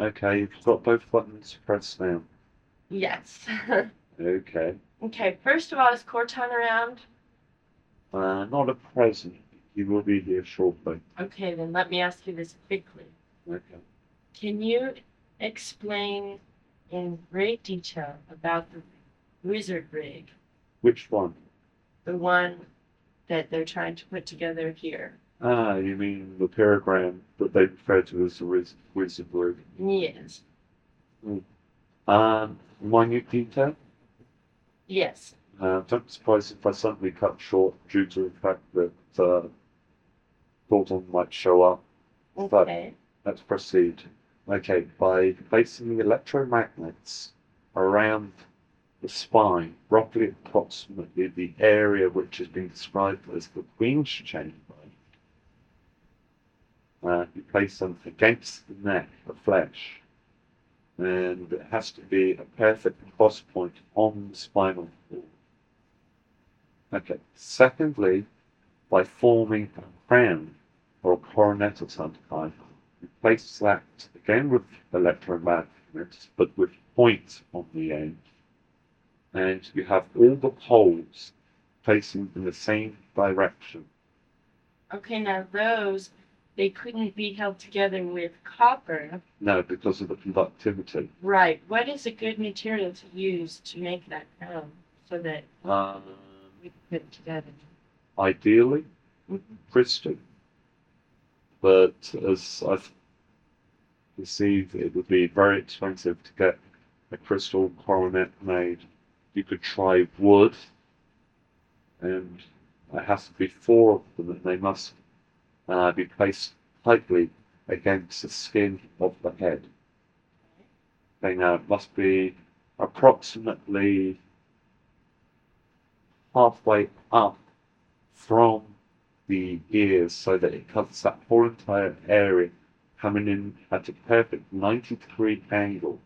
Okay, you've got both buttons pressed now. Yes. Okay. okay, first of all, is Korton around? Uh, not at present. He will be here shortly. Okay, then let me ask you this quickly. Okay. Can you explain in great detail about the wizard rig, Which one? the one that they're trying to put together here? Ah, you mean the paragram that they refer to as the rig. Yes. Um, minute detail. Yes. Uh, don't be surprised if I suddenly cut short due to the fact that uh, Thornton might show up. But Okay. let's proceed. Okay, by placing the electromagnets around the spine, roughly approximately the area which has been described as the Queen's chamber, uh, you place them against the neck, the flesh, and it has to be a perfect cross point on the spinal cord. Okay. Secondly, by forming a crown or a coronet of some kind, you place that again with electromagnets, but with points on the end, and you have all the poles facing in the same direction. Okay, now those, they couldn't be held together with copper. No, because of the conductivity. Right. What is a good material to use to make that crown so that Um, we can put it together? ideally, crystal. But as I've perceived, it would be very expensive to get a crystal coronet made. You could try wood, and there has to be four of them, and they must uh, be placed tightly against the skin of the head. Okay, now it must be approximately halfway up from the ears so that it covers that whole entire area, coming in at a perfect 90 degree angle.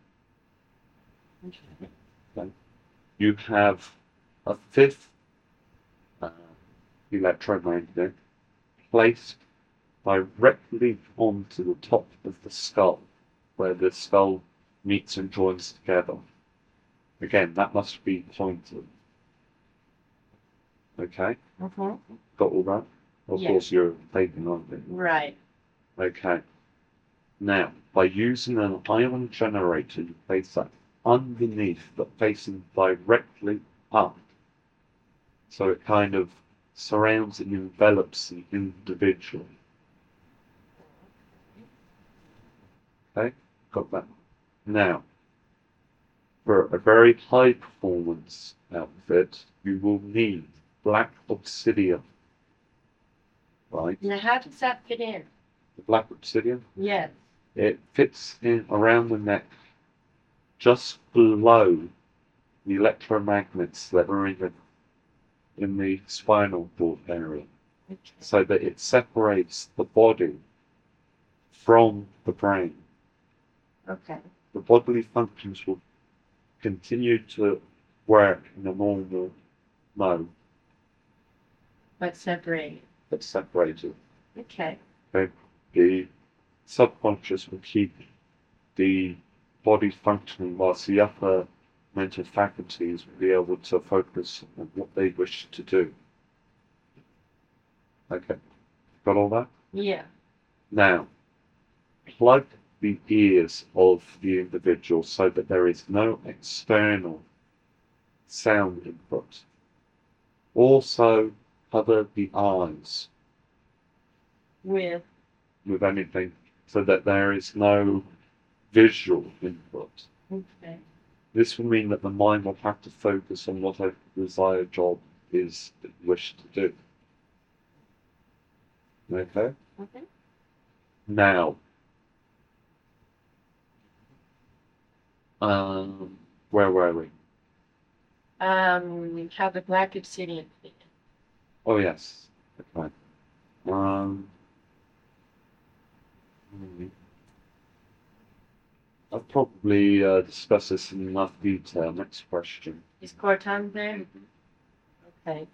You have a fifth uh, electromagnet placed directly onto the top of the skull, where the skull meets and joins together. Again, that must be pointed. Okay? Mhm. Got all that? Of Yeah. course, you're taking on it. Right. Okay. Now, by using an ion generator, you place that underneath, but facing directly up. So it kind of surrounds and envelops the individual. Okay, got that. Now, for a very high performance outfit, you will need black obsidian. Right? Now, how does that fit in? The black obsidian Yes. it fits in around the neck, just below the electromagnets that are in the, in the spinal cord area, Okay. so that it separates the body from the brain. Okay. The bodily functions will continue to work in a normal mode, But separate. but separated. Okay. the subconscious will keep the body functioning whilst the upper mental faculties will be able to focus on what they wish to do. Okay, got all that? Yeah. Now, plug the ears of the individual so that there is no external sound input. Also, cover the eyes With. with anything so that there is no visual input. Okay. This will mean that the mind will have to focus on what a desired job is that you wish to do. Okay? Okay. Now, um, where were we? Um, how the black obsidian. Oh, yes. Okay. Um, hmm. I'll probably uh, discuss this in enough detail. Next question. Is Korton there? Okay.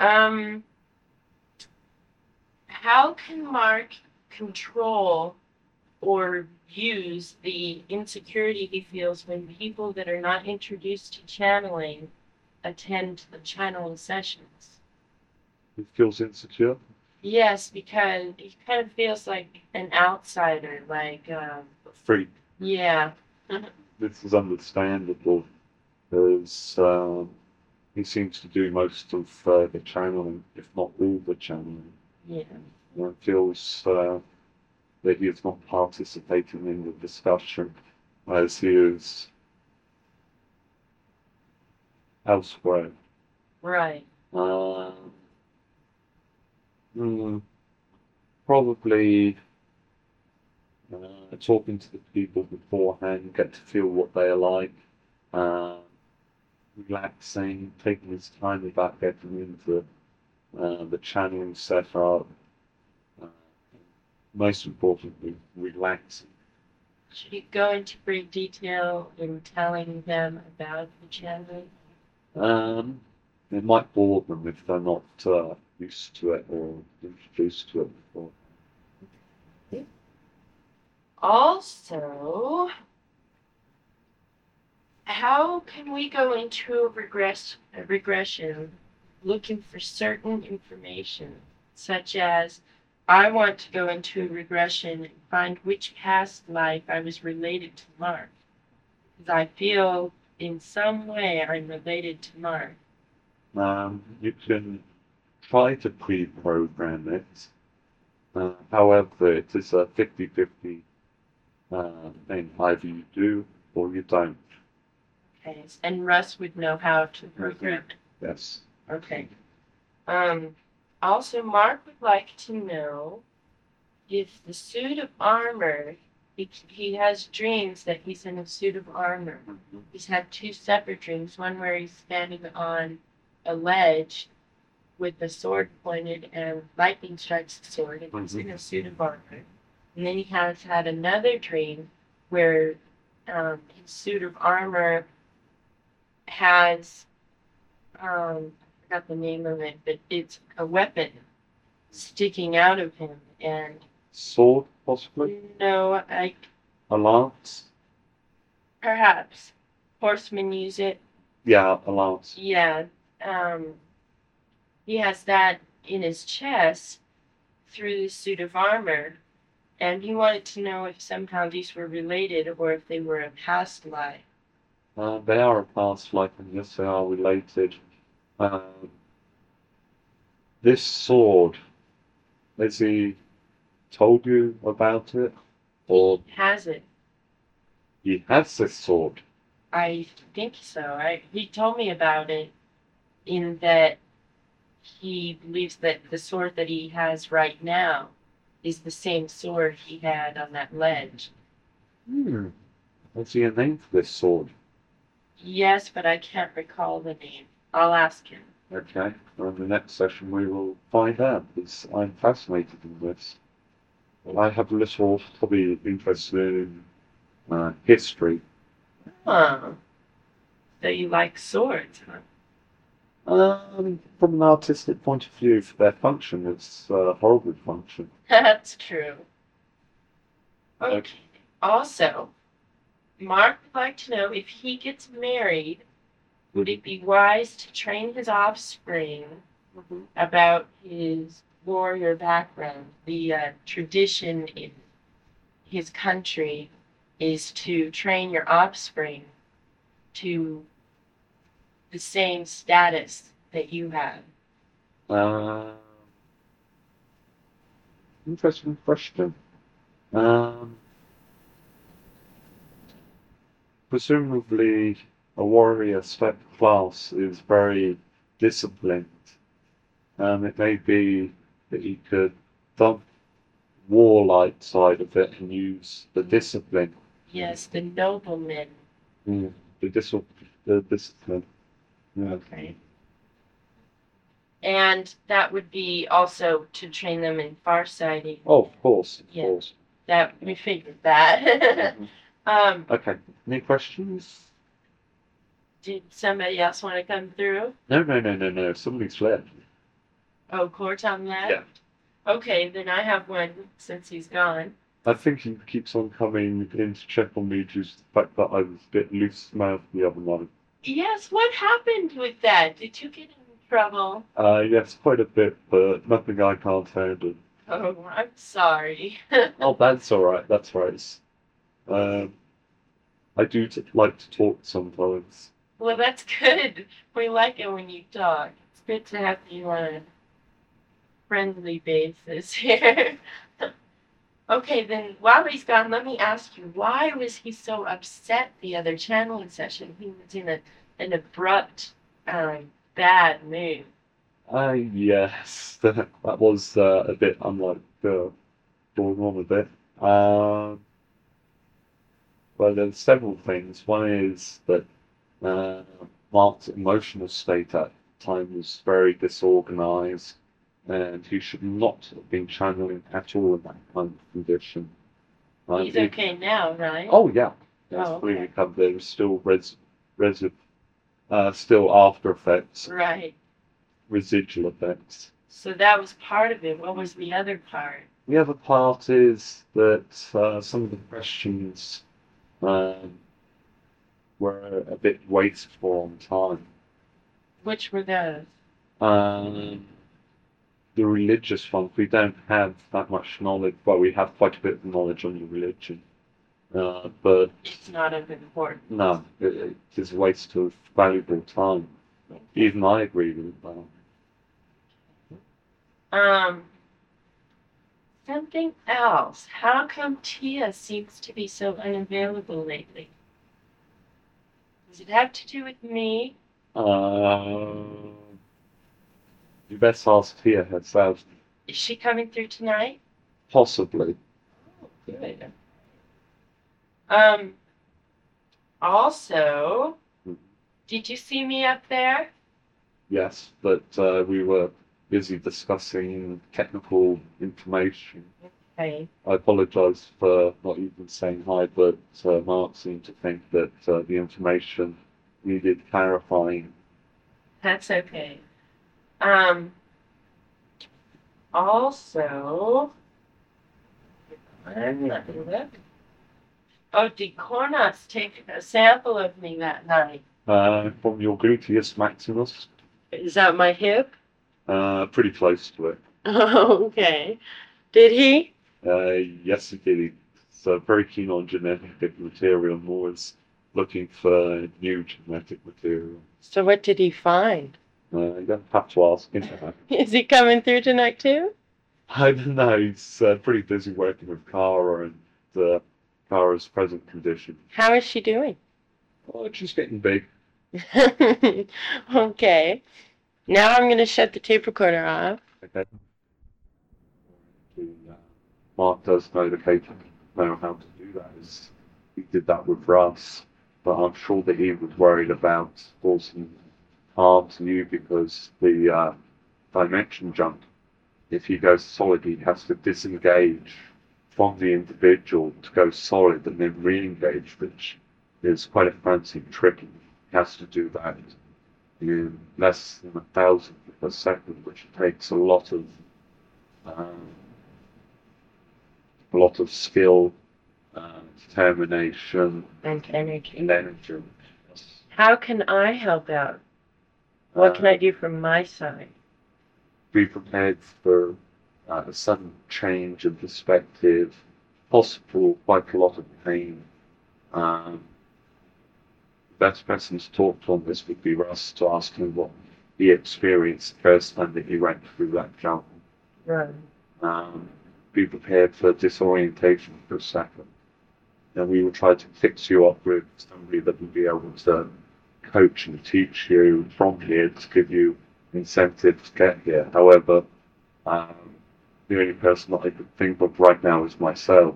Um, how can Mark control or use the insecurity he feels when people that are not introduced to channeling attend the channeling sessions. He feels insecure. Yes, because he kind of feels like an outsider, like, um, A freak. yeah, This is understandable because um, he seems to do most of uh, the channeling, if not all the channeling. yeah, And feels uh, that he is not participating in the discussion as he is elsewhere. right. Um, hmm, probably uh, talking to the people beforehand, get to feel what they are like, uh, relaxing, taking his time about getting into uh, the channeling setup. Most importantly, relaxing. Should you go into great detail in telling them about the channeling? Um, it might bore them if they're not uh, used to it or introduced to it before. Also, how can we go into a regress a regression looking for certain information, such as I want to go into a regression and find which past life I was related to Mark, because I feel in some way I'm related to Mark. Um, you can try to pre-program it. Uh, however, it is a 50-50 uh, thing. Either you do or you don't. Okay, and Russ would know how to program it. Yes. Okay. Um, also, Mark would like to know if the suit of armor, he, he has dreams that he's in a suit of armor. He's had two separate dreams one where he's standing on a ledge with the sword pointed and lightning strikes the sword, and he's in a suit of armor. And then he has had another dream where um, his suit of armor has um, forgot the name of it, but it's a weapon sticking out of him. And Sword, possibly. no, I A lance. perhaps horsemen use it. Yeah, a lance. Yeah, um, he has that in his chest through the suit of armor, and he wanted to know if somehow these were related or if they were a past life. Uh, they are a past life, and yes, they are related. Um, this sword, has he told you about it, or Has it? he has this sword? I think so. I he told me about it in that he believes that the sword that he has right now is the same sword he had on that ledge. Hmm. Has he a name for this sword? Yes, but I can't recall the name. I'll ask him. Okay, well, in the next session we will find out, because I'm fascinated in this. Well, I have a little hobby interested in uh, history. Huh. So you like swords, huh? Um, from an artistic point of view, for their function, it's a horrible function. That's true. Okay. Okay. Also, Mark would like to know if he gets married, would it be wise to train his offspring about his warrior background? The uh, tradition in his country is to train your offspring to the same status that you have. Uh, interesting question. Um, presumably, a warrior class is very disciplined. Um, it may be that you could dump warlike side of it and use the discipline, Yes, the nobleman. mm, the, dis- the discipline. Yeah. Okay. And that would be also to train them in farsighting. Oh, of course, of Yeah. course. That we figured that. um, Okay. Any questions? Did somebody else want to come through? No, no, no, no, no. Somebody's left. Oh, Korton left. Yeah. Okay, then I have one since he's gone. I think he keeps on coming in to check on me due to the fact that I was a bit loose mouthed the other night. Yes, what happened with that? Did you get in trouble? Uh, yes, quite a bit, but nothing I can't handle. Oh, I'm sorry. Oh, that's alright, that's right. Um, I do t- like to talk sometimes. Well, that's good. We like it when you talk. It's good to have you on a friendly basis here. okay, then while he's gone, let me ask you, why was he so upset the other channeling session? He was in a an abrupt, um, bad mood. Ah, yes, that, was uh, a bit unlike uh, going on a bit. Um, well, there's several things. One is that uh, Mark's emotional state at the time was very disorganized, and he should not have been channeling at all in that kind of condition. He's okay now, right? Oh yeah, yes, Oh, fully okay. recovered. There was still res, res, uh, still after effects, Right. residual effects. So that was part of it. What was the other part? The other part is that uh, some of the questions um, were a bit wasteful on time. Which were those? Um, the religious ones, we don't have that much knowledge, but we have quite a bit of knowledge on the religion. Uh, but It's not of importance. no, it, it is a waste of valuable time. Even I agree with that. Um, something else. How come Tia seems to be so unavailable lately? Does it have to do with me? Uh, you best ask Tia herself, Is she coming through tonight? possibly. Good. Um, also, did you see me up there? Yes, but uh, we were busy discussing technical information. I apologize for not even saying hi, but uh, Mark seemed to think that uh, the information needed clarifying. That's okay. Um, also, I'm not gonna look. Oh, did Cornas take a sample of me that night? Uh, from your gluteus maximus, Is that my hip? uh, pretty close to it. Oh, okay. Did he? Uh, yes. He's uh, very keen on genetic material and always looking for new genetic material. So what did he find? Uh, you don't have to ask him that. Is he coming through tonight too? I don't know. He's uh, pretty busy working with Kara and uh, Kara's present condition. How is she doing? Oh, she's getting big. okay. Now I'm gonna shut the tape recorder off. Okay. Mark does know the case, know how to do that. He did that with Russ, but I'm sure that he was worried about causing harm to you because the uh, dimension jump. If he goes solid, he has to disengage from the individual to go solid and then re-engage, which is quite a fancy trick. He has to do that in less than a thousandth of a second, which takes a lot of um, a lot of skill, uh, determination, And energy. and energy. How can I help out? What Uh, can I do from my side? be prepared for uh, a sudden change of perspective, possible quite a lot of pain. Um, the best person to talk to on this would be Russ to ask him what he experienced the first time that he went through that jump. Right. Um, be prepared for disorientation for a second. And we will try to fix you up with somebody that will be able to coach and teach you from here to give you incentive to get here. However, um, the only person that I could think of right now is myself.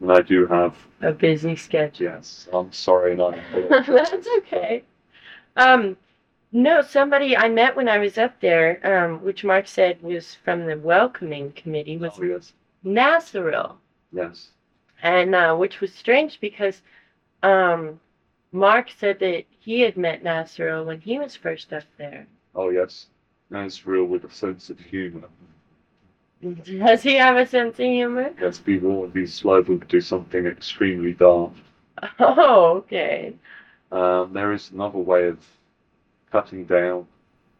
And I do have, A busy schedule. yes, I'm sorry, and I'm That's okay. Um, no, somebody I met when I was up there, um, which Mark said was from the welcoming committee, was oh, yes, Nazaril. yes. And uh, which was strange because um, Mark said that he had met Nazaril when he was first up there. Oh, yes. Real with a sense of humor. Does he have a sense of humor? Yes, be warned, he's liable to do something extremely daft. Oh, okay. Um, there is another way of cutting down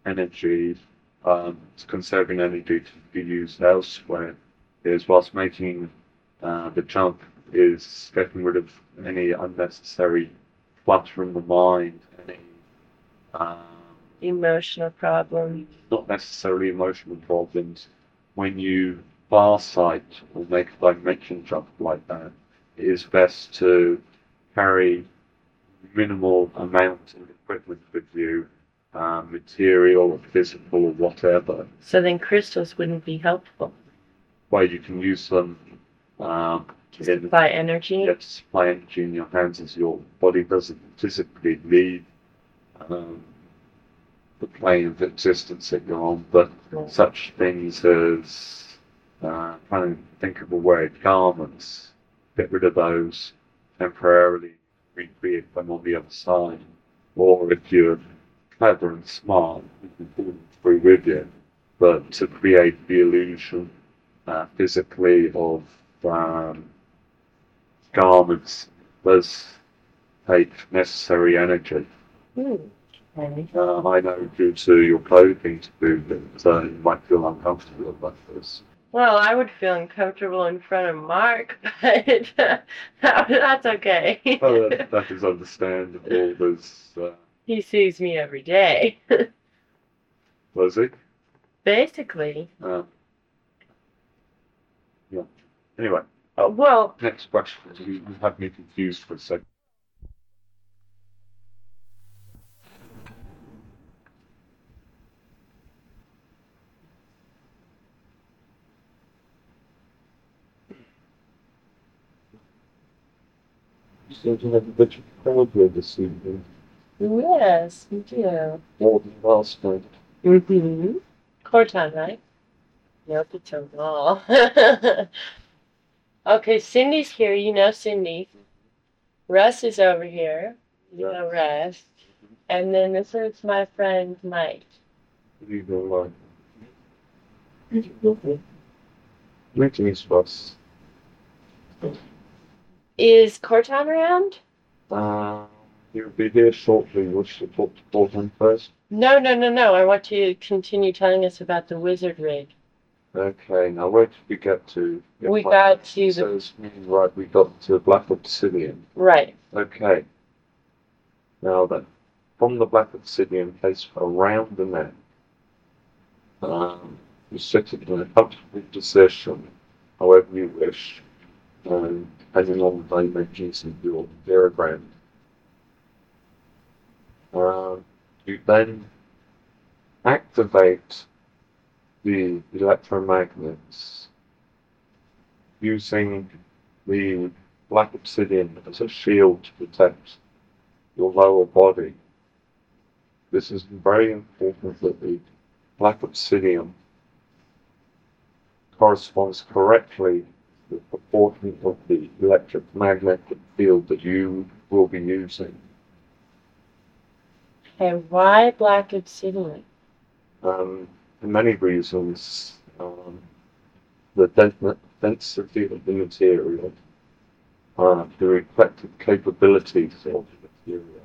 energy, um, conserving energy to be used elsewhere, is whilst making uh, the jump, is getting rid of any unnecessary clutter in the mind, any um, Emotional problem. not necessarily emotional problems. When you bar sight or make a dimension jump like that, it is best to carry minimal amount of equipment with you, um, material or physical or whatever, So then crystals wouldn't be helpful where you can use them um, to in supply energy. get to supply energy in your hands as your body doesn't physically leave um, the plane of existence that you're on, but such things as uh, trying to think of a word, garments, get rid of those temporarily, recreate them on the other side. Or if you're clever and smart, you can pull them through with you. But to create the illusion uh, physically of um, garments does take necessary energy. Okay. Uh, I know due to your clothing to do that, uh, you might feel uncomfortable about this. Well, I would feel uncomfortable in front of Mark, but that, that's okay. Uh, that is understandable. There's, uh, he sees me every day, was it? basically. Uh, yeah. Anyway, Well, next question. You, you had me confused for a second. You seem to have a bit of crowd here this evening, yes, you do. last night. Mm-hmm. Korton, right? Nope, it's a wall. okay, Cindy's here. You know Cindy. Russ is over here. You know Russ. And then this is my friend Mike. Leave it alone. Greetings, Ross. Is Korton around? Uh, he'll be here shortly. Wish to talk to Portland first? No, no, no, no. I want you to continue telling us about the wizard rig. Okay, now where did we get to? Get We got to the Says, right, we got to Black Obsidian. right. Okay. Now then, from the Black Obsidian place around the neck, um, you sit it in a comfortable position, however you wish, um, depending on the dimensions of your diagram. Um, you then activate the electromagnets using the black obsidian as a shield to protect your lower body. This is very important that the black obsidian corresponds correctly to the proportion of the electromagnetic field that you will be using. Okay, why black obsidian? Um, many reasons, um, the den- density of the material, uh, the reflective capabilities of the material,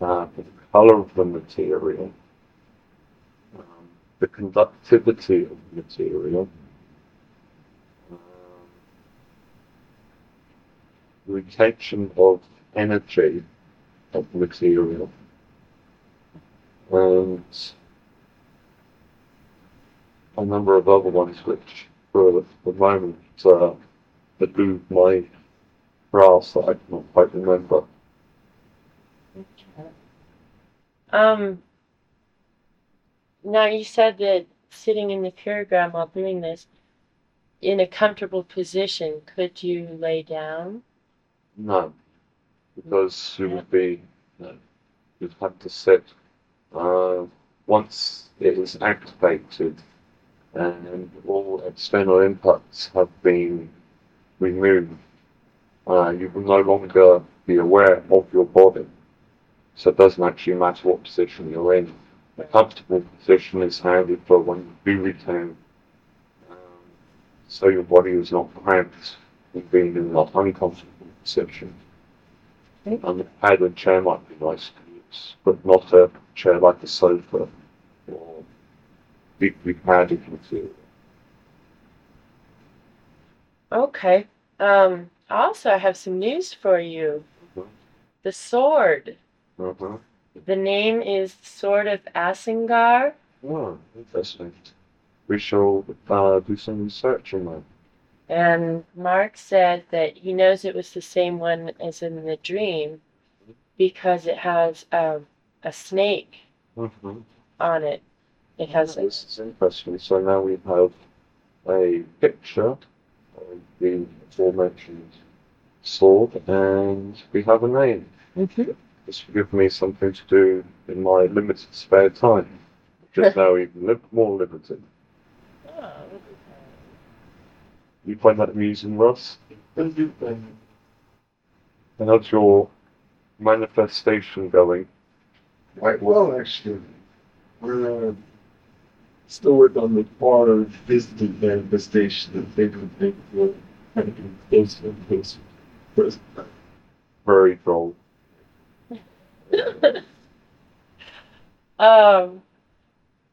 uh, the color of the material, um, the conductivity of the material, um, the retention of energy of the material, and a number of other ones which for the moment uh, elude my grasp that I cannot quite remember. Um, now you said that sitting in the purigram while doing this, in a comfortable position, could you lay down? No, because you would be, no, you'd have to sit, uh, once it is activated and all external inputs have been removed, uh, you will no longer be aware of your body. So it doesn't actually matter what position you're in. A comfortable position is handy for when you do return so your body is not cramped and being in an uncomfortable position. Okay. And the pad and chair might be nice but not a chair like a sofa or deeply padded material. Okay. Um, also, I have some news for you. Mhm. The sword. Uh-huh. The name is Sword of Asingar. Oh, interesting. We shall uh, do some research on that. And Mark said that he knows it was the same one as in the dream because it has a, a snake Mm-hmm. on it. It has a, This is interesting. So now we have a picture of the aforementioned sword and we have a name. Mhm. This will give me something to do in my limited spare time. Just now even li- more limited. Oh, You find that amusing, Ross? What do you think? And how's your manifestation going? Quite well, actually. We're uh, still working on the far distant manifestation that they would think we're kind of getting closer and closer. to present time. Very droll. um,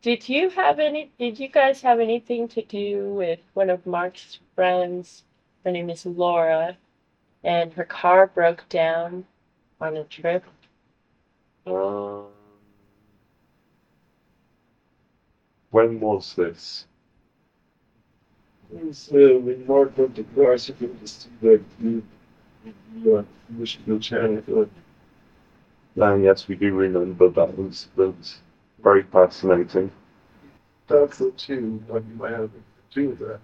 did you have any? Did you guys have anything to do with one of Mark's friends? Her name is Laura, and her car broke down on a trip. Um, when was this? It was uh, when Mark went to class, if it was to the uh, Michigan channel. And yes, we do remember that was, that was very fascinating. That's the too. Like you might have to do with that.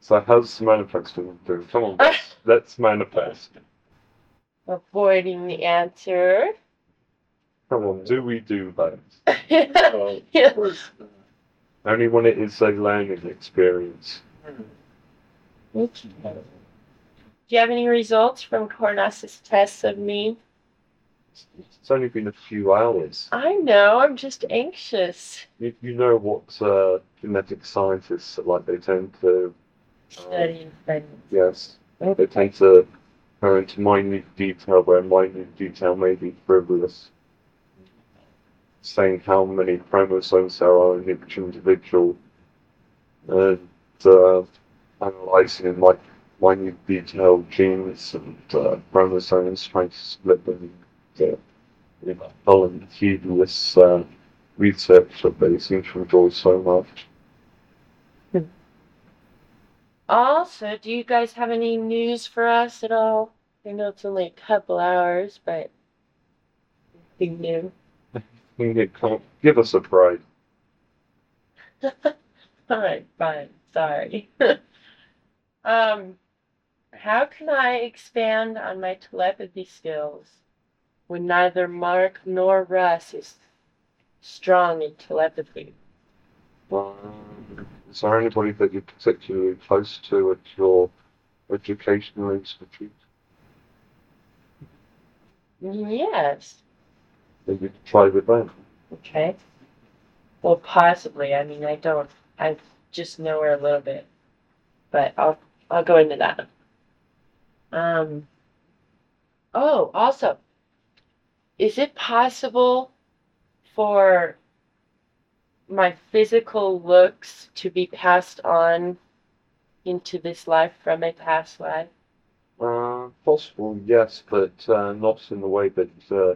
So how's the manifesting doing? Come on, let's, let's manifest. Avoiding the answer. Come on, do we do that? Yeah. of course. Only when it is a learning experience. Do you have any results from Cornas's tests of me? It's only been a few hours. I know, I'm just anxious. You, you know what uh, genetic scientists are like. They tend to, Studying things. yes, they tend to go into minute detail where minute detail may be frivolous. Saying how many chromosomes there are in each individual and uh, analysing in like minute detail genes and uh, chromosomes, trying to split them. Uh, you and tedious uh, research that they seem to enjoy so much. Also, do you guys have any news for us at all? I know it's only a couple hours, but anything new? Can you come, give us a break. Alright, fine. Sorry. um, how can I expand on my telepathy skills when neither Mark nor Russ is strong in telepathy? Um, is there anybody that you're particularly close to at your educational institute Yes. that you could try with them? Okay. Well, possibly. I mean, I don't. I just know her a little bit, but I'll I'll go into that. Um. Oh, also, is it possible for my physical looks to be passed on into this life from a past life? Uh, possible, yes, but uh, not in the way that uh,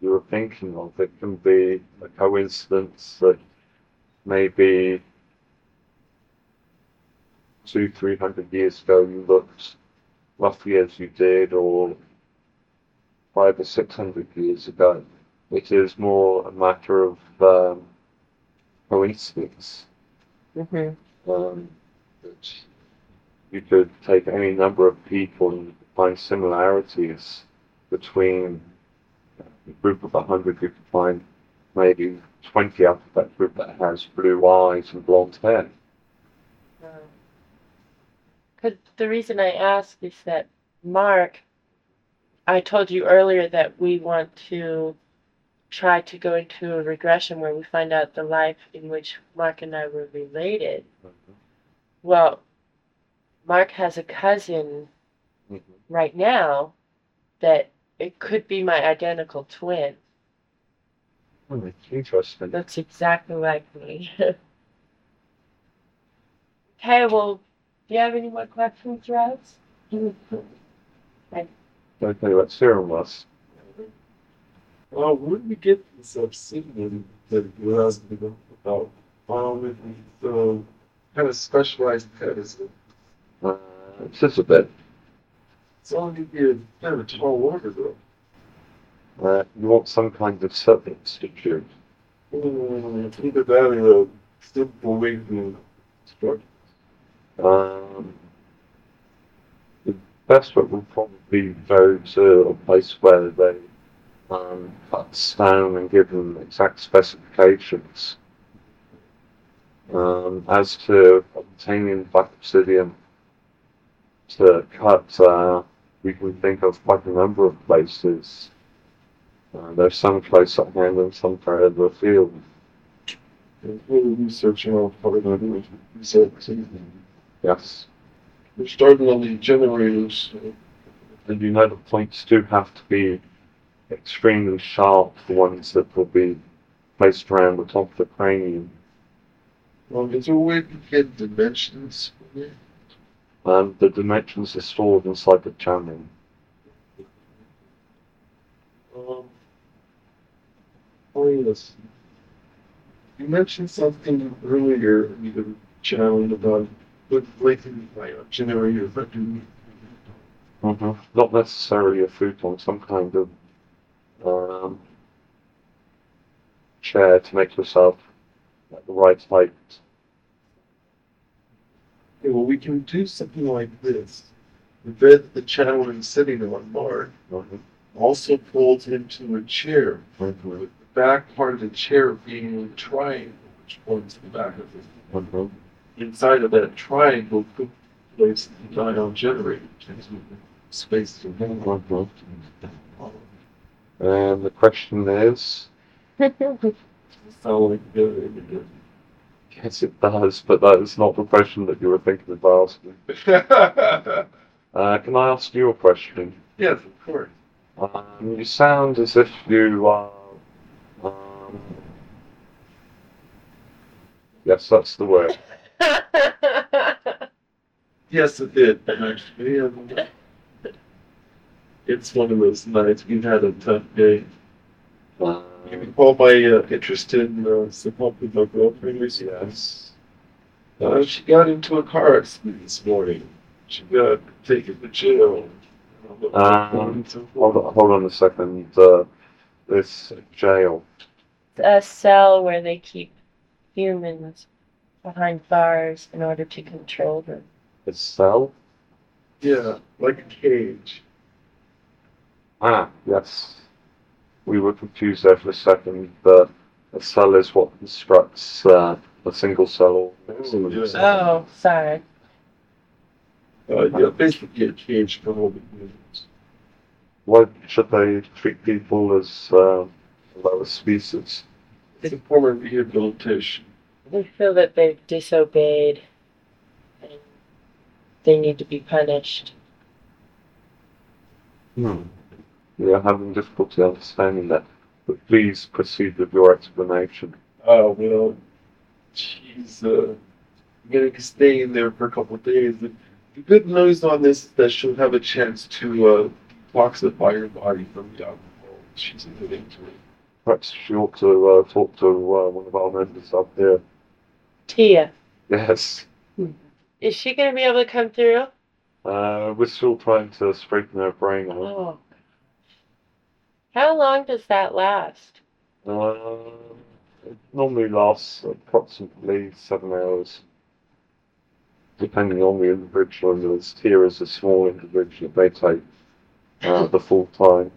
you were thinking of. It can be a coincidence that maybe two, three hundred years ago you looked roughly as you did, or five or six hundred years ago. It is more a matter of um, coincidence. Mm-hmm. Um, that you could take any number of people and find similarities between a group of 100, you could find maybe 20 out of that group that has blue eyes and blonde hair. Because the reason I ask is that Mark, I told you earlier that we want to try to go into a regression where we find out the life in which Mark and I were related. Well, Mark has a cousin Mhm. right now that it could be my identical twin. Hmm, Interesting. Looks exactly like me. okay, well, do you have any more questions, Rose? Okay, let's hear them, Russ. Uh, where did we get this obsidian that were asking about? Um, it's, uh, kind of specialized is? Uh, it's just a bit. It's only be a kind of a tall order though. Uh, you want some kind of substitute. Mm, either that or a simple wing structure. Um, the best one would probably go to a place where they um, cut stone and give them exact specifications. Um, as to obtaining black obsidian to cut, uh, we can think of quite a number of places. Uh, there's some close at hand and some further afield. Researching all part of the research. Yes. We're starting on the generators. so And you know the points do have to be extremely sharp, the ones that will be placed around the top of the cranium. Well, is there a way to get dimensions? And the dimensions are stored inside the channel. Um, oh yes. You mentioned something earlier in the channel about what latent generator but do Mm-hmm. Not necessarily a futon, some kind of um, chair to make yourself at the right height. Okay, well, we can do something like this. The bed that the channel is sitting on, Mark, Mhm. also folds into a chair, Mhm. with the back part of the chair being a triangle, which forms the back of it. Mhm. Inside of that triangle, could place the ion generator, space to handle. And the question is, yes, it does, but that is not the question that you were thinking of asking. Uh, can I ask you a question? yes, of course. Um, you sound as if you are. Um, yes, that's the word. Yes, it did, actually. and It's one of those nights. We've had a tough day. You Um, recall my uh, interest in uh, some help with my girlfriend recently? yes. Uh, she got into a car accident this morning. She got taken to jail. Um, hold, on, hold on a second. Uh, this jail. a cell where they keep humans behind bars in order to control them. This cell? Yeah, like a cage. Ah, yes. We were confused there for a second. but a cell is what constructs uh, a single cell organism. Oh, yes. Oh, sorry. Uh, yeah, basically a cage for holding humans. Why should they treat people as uh, a lower species? It's a form of rehabilitation. They feel that they've disobeyed and they need to be punished. Hmm. We are having difficulty understanding that, but please proceed with your explanation. Uh, well, she's uh, gonna stay in there for a couple of days. The, the good news on this is that she'll have a chance to uh, detoxify her body from the alcohol she's admitting to it. Perhaps she ought to uh, talk to uh, one of our members up here. Tia, Yes. is she going to be able to come through? Uh, we're still trying to straighten her brain out. Oh. How long does that last? Um, it normally lasts approximately seven hours, depending on the individual. And as here is a small individual, they take uh, the full time.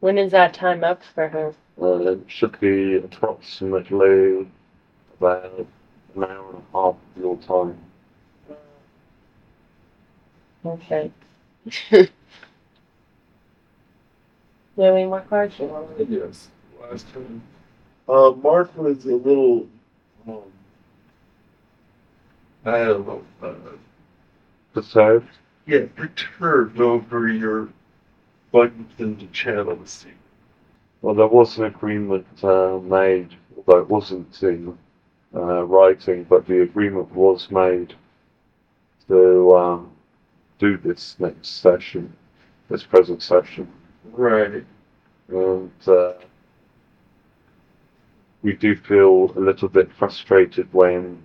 When is that time up for her? Uh, it should be approximately about an hour and a half of your time. Okay. Do you have any more cards? Yes, last time. Uh, Mark was a little um, I don't know, uh, Preserved? yeah, perturbed over your buttons in the channels. Well, there was an agreement uh, made, although it wasn't in uh, writing, but the agreement was made to um, do this next session, this present session. Right. And uh, we do feel a little bit frustrated when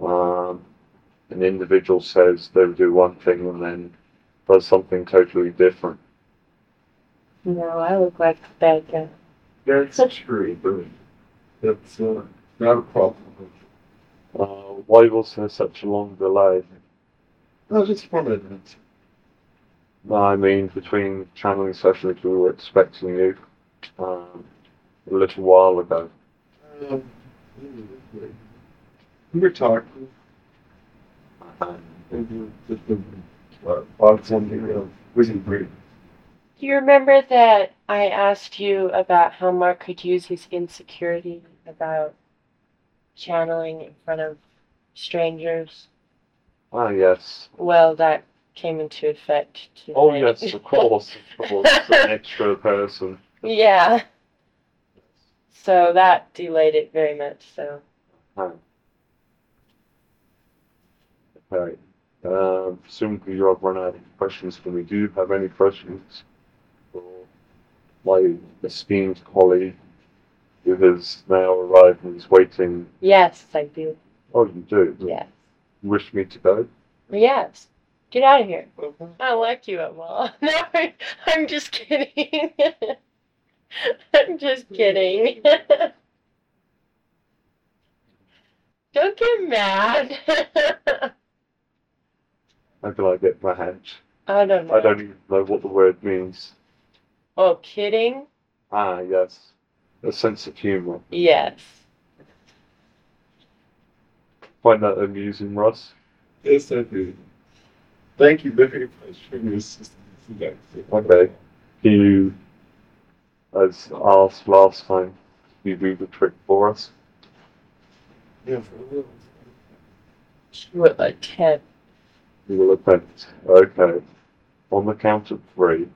um, an individual says they'll do one thing and then does something totally different. No, I look like a bad guy. That's true, but that's uh, not a problem. Uh, why was there such a long delay? No, just one minute. No, I mean, between channeling sessions, we were expecting you um, a little while ago. Um, we were talking. Maybe uh, about something else. Wasn't great. Do you remember that I asked you about how Mark could use his insecurity about channeling in front of strangers? Ah, yes. Well, that came into effect today. Oh, yes, of course, of course. An extra person. yeah. So that delayed it very much. So Oh. Okay. Um, presumably you have run out of questions for me. Do you have any questions for my esteemed colleague who has now arrived and is waiting? yes, I do. Oh, you do? Yes. Wish me to go? Yes. Get out of here. I don't like you at all. No, I- I'm just kidding. I'm just kidding. Don't get mad. How can I get my hands? I don't know. I don't even know what the word means. Oh, kidding? Ah, yes. A sense of humour. Yes. Find that amusing, Russ? Yes, I do. Thank you very much for your assistance. That's it. Okay. You, as asked last time, you do the trick for us. Yes, I will. What a ten. You will attempt. Okay. On the count of three.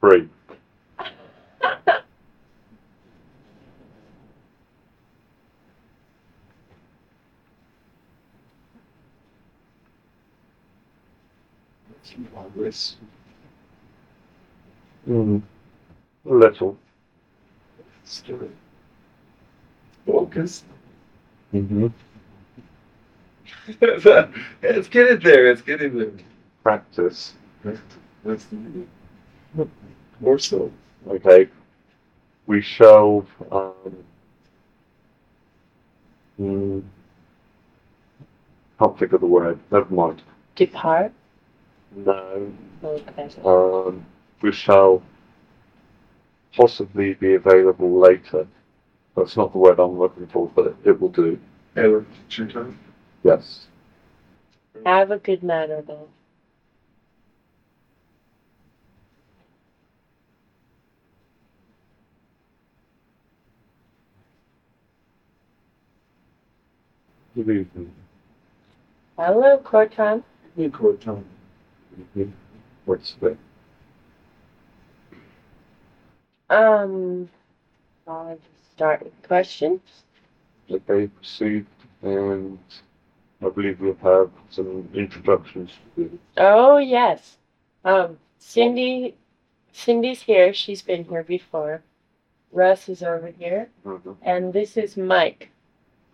Three. That's progress. Mm. A little. Still. Focus. Mm-hmm. Let's get it there. Let's get it there. Practice. That's more so. Okay. We shall. Um, mm, can't think of the word. Never mind. Depart? No. Okay. Um, we shall possibly be available later. That's not the word I'm looking for, but it will do. Taylor, it's your time. Yes. Have a good manner, though. Good evening. Hello, Korton. You court time. Mhm. What's Um, I'll just start with questions. okay? Proceed, and I believe we'll have some introductions to do. Oh yes. Um, Cindy, Cindy's here. She's been here before. Russ is over here, Mhm. and this is Mike.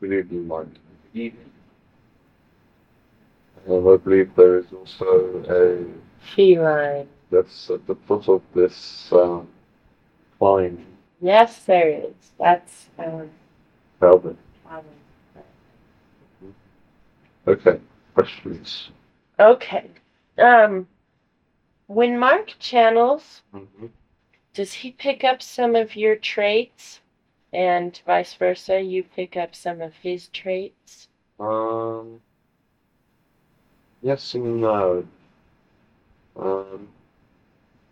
Good evening, Mike. And I believe there is also a Feline. that's at the foot of this um, climb, Yes, there is. That's um. Calvin. um, Okay, questions. Okay. Um, when Mark channels, Mm-hmm. does he pick up some of your traits, and vice versa? You pick up some of his traits. Um, yes and no. Um,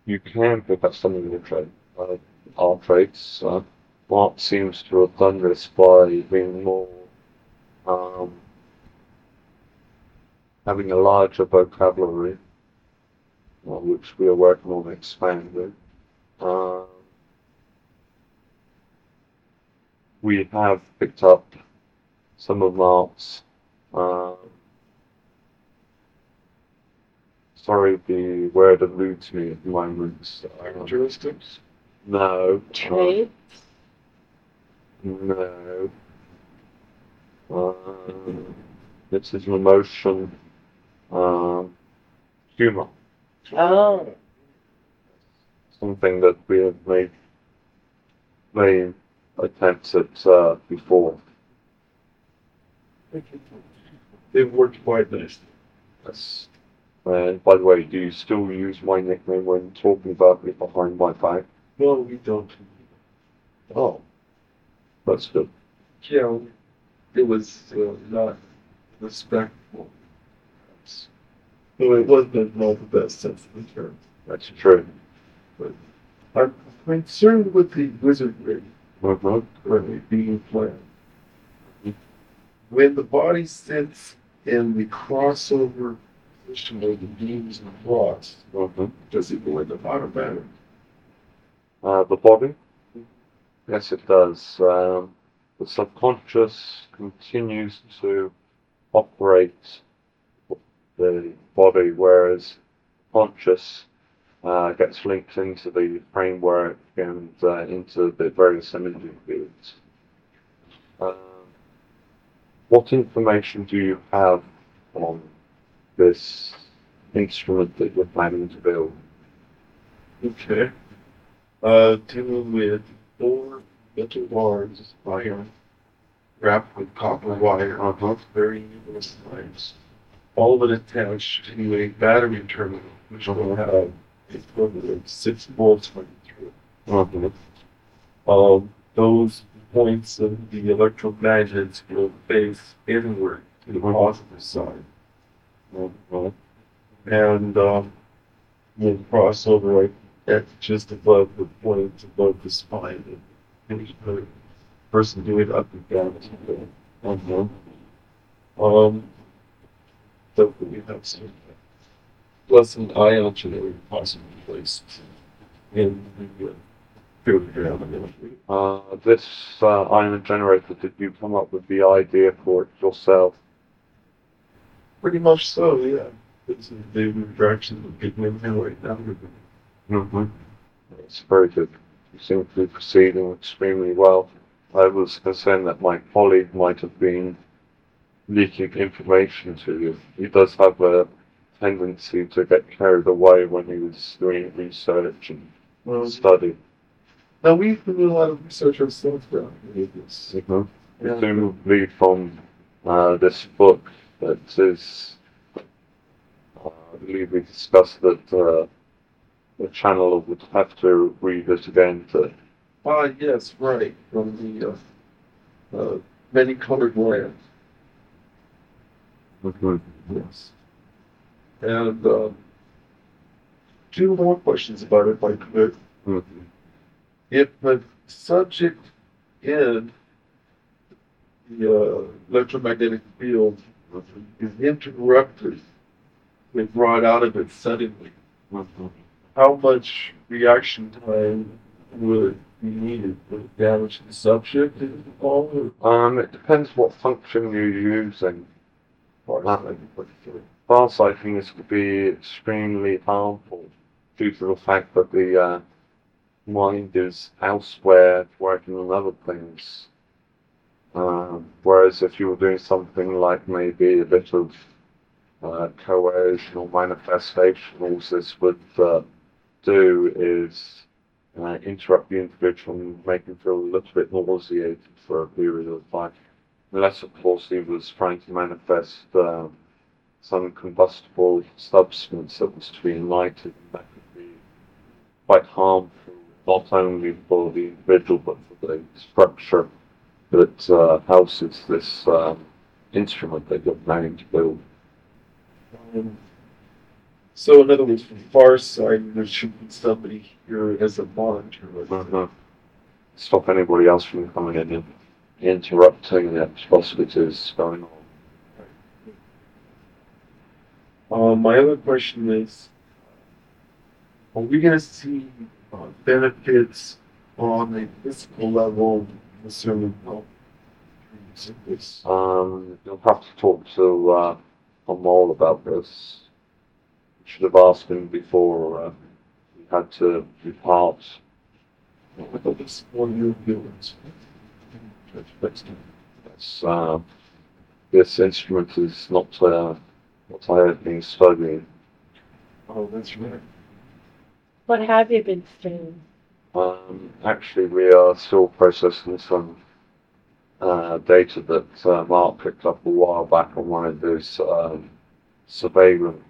you can pick up some of your trade, uh, our traits. Uh, Mark seems to have done this by being more um, having a larger vocabulary, uh, which we are working on expanding. Um, we have picked up some of Mark's. Um, sorry, the word eludes me at the moment. Um, Characteristics? no. Trade. No. Um, this is an emotion. Um, humor. Oh. Something that we have made made attempts at uh, before. They've worked quite nicely. Yes. And by the way, do you still use my nickname when talking about me behind my back? No, we don't. Oh, that's good. Yeah, it was uh, not respectful. No, it wasn't in all the best sense of the term. That's true. But I'm concerned with the wizard rig currently being planned. When the body sits in the crossover position where the beams and cross, Mm-hmm. does it go in the automatic? Uh, the body? Yes, it does. Um, the subconscious continues to operate the body, whereas conscious uh, gets linked into the framework and uh, into the various energy fields. Um, what information do you have on this instrument that you're planning to build? Okay. Uh, dealing with four metal bars of iron wrapped with copper wire on both very numerous lines. All of it attached to a battery terminal, which will have of six volts running through it. Um, those points of the electromagnets will face inward to the positive side. Mm-hmm. and um, will cross over right at just above the point above the spine and other person doing it up and down. Mhm. Um, so we have some less than ion generator possibly placed in the uh. Uh, this uh, ion generator, did you come up with the idea for it yourself? Pretty much so, yeah. It's a big direction of getting in there right now. Mm-hmm. It's very good. You seem to be proceeding extremely well. I was concerned that my colleague might have been leaking information to you. He does have a tendency to get carried away when he was doing research and Well, study. now we've been doing a lot of research ourselves around here with this. Mm-hmm. Yeah. presumably from uh, this book that is, uh, I believe we discussed that uh, the channel would have to read it again to. Ah, yes, right, from the, uh, uh, many colored land, Okay. yes. And, uh, two more questions about it, if I could. Mhm. If the subject in the, uh, electromagnetic field is interrupted and brought out of it suddenly, how much reaction time would be needed? to damage the subject in all or? Um, it depends what function you're using. Farsighting is to be extremely harmful due to the fact that the uh, mind is elsewhere working on other things. Um, whereas if you were doing something like maybe a bit of uh, coercion or manifestation, all this would uh, do is uh, interrupt the individual and make him feel a little bit nauseated for a period of time. Unless, of course, he was trying to manifest uh, some combustible substance that was to be ignited. That could be quite harmful, not only for the individual, but for the structure that uh, houses this um, instrument that you're planning to build. Um, So in other words, from the far side, there should be somebody here as a monitor. Mhm. Stop anybody else from coming in and interrupting the possibilities going on. Um, my other question is, are we gonna see uh, benefits on a physical level, assuming health? in? Um, you'll have to talk to, uh, Omal about this. You Should have asked him before, uh, he had to depart. I thought this one year feelings. That's, uh, this instrument is not, uh, what I have been studying. Oh, that's right. What have you been studying? Um, actually, we are still processing some uh, data that uh, Mark picked up a while back on one of those um, surveillance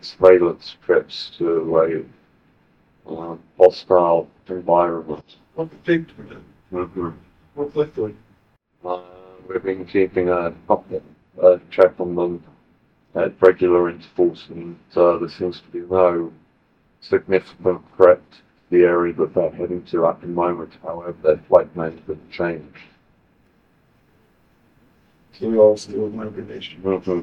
surveillance trips to a uh, hostile environment. What the thing for them? Mm-hmm. What liquid? Uh, we've been keeping a, a check on them at regular intervals, and uh, there seems to be no significant threat the area that they're heading to at the moment. However, their flight may could change. So we all still in hibernation. Mm-hmm.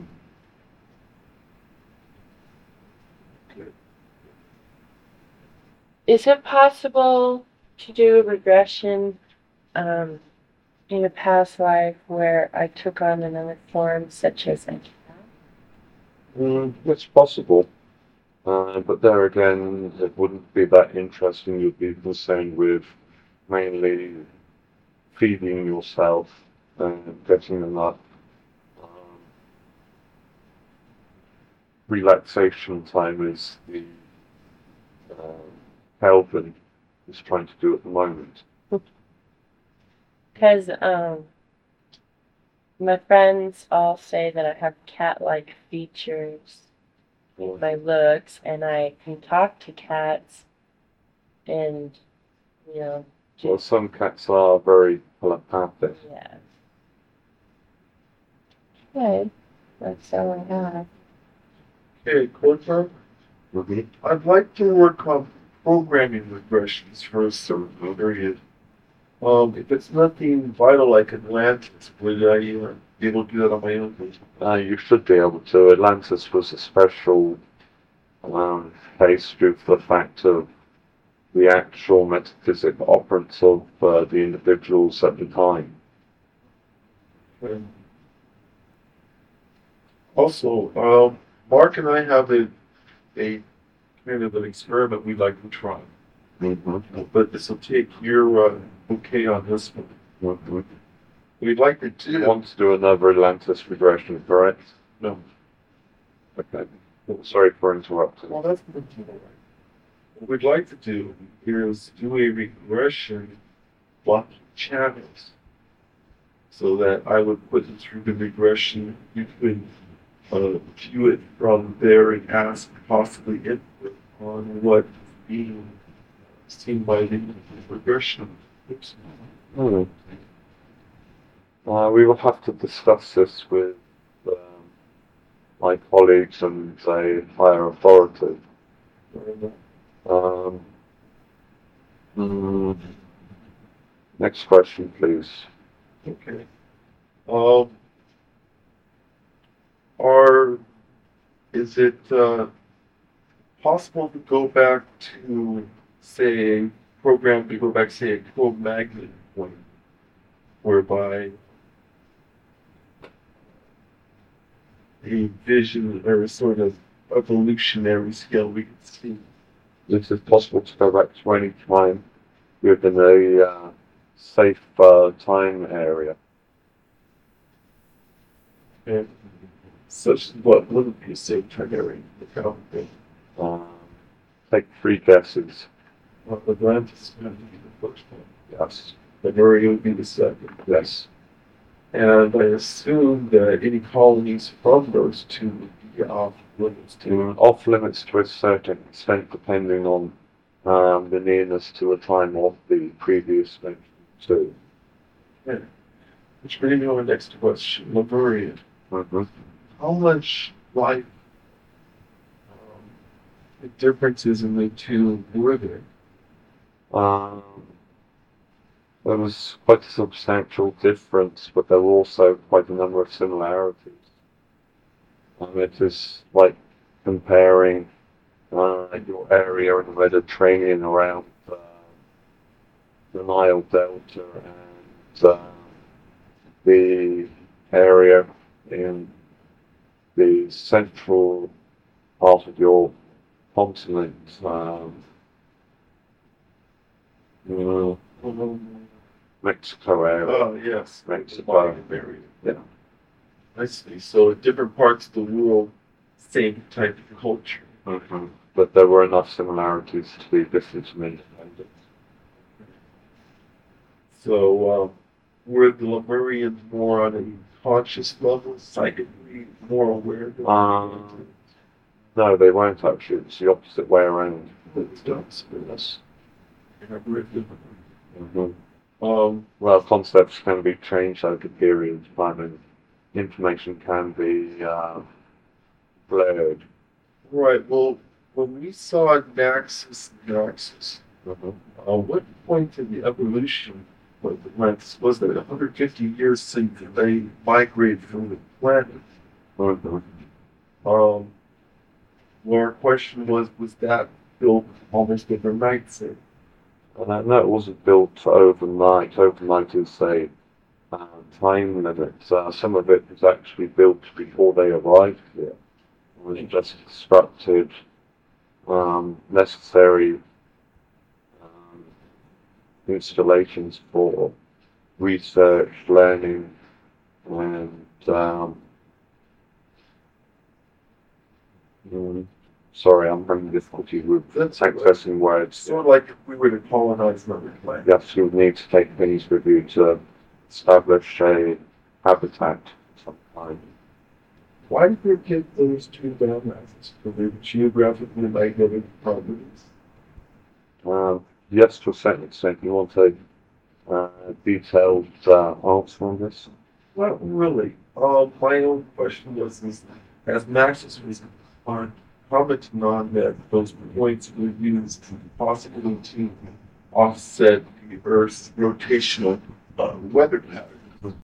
Is it possible to do a regression um, in a past life where I took on another form, such as a cat? Mm, it's possible. Uh, but there again, it wouldn't be that interesting. You'd be concerned with mainly feeding yourself and getting enough um, relaxation time is the uh, Calvin is trying to do at the moment. Because um, my friends all say that I have cat-like features in my looks, and I can talk to cats, and you know, Well, some cats are very telepathic. yeah. Okay, that's all I have. Okay, Korton, Mm-hmm. I'd like to work on programming regressions for a certain period. Um, if it's nothing vital like Atlantis, would I uh, be able to do that on my own? Uh, you should be able to. Atlantis was a special um, case due to the fact of the actual metaphysic operance of uh, the individuals at the time. Um, Also, um, Mark and I have a, a kind of an experiment we'd like to try. Mm-hmm. But this will take your, uh, okay on this one. Mm-hmm. We'd like to You do, want to do another Atlantis regression, correct? no, Okay. Sorry for interrupting. well, that's all right. What we'd like to do is do a regression blocking channels. So that I would put it through the regression, you could, uh, view it from there and ask possibly input on what being seen by the regression. Oops. Hmm. Uh, we will have to discuss this with um, my colleagues and a higher authority. Um, mm, next question, please. Okay. Um, are, is it, uh, possible to go back to, say, program to go back, say, a Cro-Magnon point, whereby a vision or a sort of evolutionary scale we can see? It is possible to go back to any time within a uh, safe uh, time area. And such, what wouldn't be a safe the Calvin Um, take three guesses. Well, Atlantis would be the first one. Yes. Lemuria would be the second. Yes. And I assume that any colonies from those two would be off limits to. to off limits to a certain extent, depending on um, the nearness to a time of the previous mentioned two. Which brings me on the next question, Lemuria. Mm-hmm. How much life um, differences in the two were there? Um, there was quite a substantial difference, but there were also quite a number of similarities. Um, it is like comparing uh, your area in the Mediterranean around uh, the Nile Delta and uh, the area in the central part of your continent. Um, uh, Mexico area. Oh, yes. Mexico. Mayan. Yeah. I see. So different parts of the world, same type of culture. Mhm. But there were enough similarities to be different from independent. So um, were the Lemurians more on a conscious level, psychically more aware? than- Um, No, they weren't actually. It's the opposite way around. It's. I've written. Um, Well, concepts can be changed over periods of time and information can be uh, blurred. right. Well, when we saw Naxos, Naxos, Mhm. uh, what point in the evolution was it? Was was it 150 years since they migrated from the planet? Mhm. Um, well, our question was, was that built almost overnight? So, Uh, no, it wasn't built overnight. Overnight is a uh, time limit. Uh, some of it was actually built before they arrived here. It was just constructed um, necessary um, installations for research, learning, and um, mm, sorry, I'm having difficulty with That's all right. accessing words. sort of like if we were to colonize another planet. Yes, you would need to take things with you to establish a habitat of some kind. Why did they get those two landmasses for their geographically magnetic properties? Um, yes, to a certain extent, you want a uh, detailed uh, answer on this? Not really. Um, my own question was, is, as Maxis was on commenting on that, those points were used possibly to offset the Earth's rotational uh, weather pattern.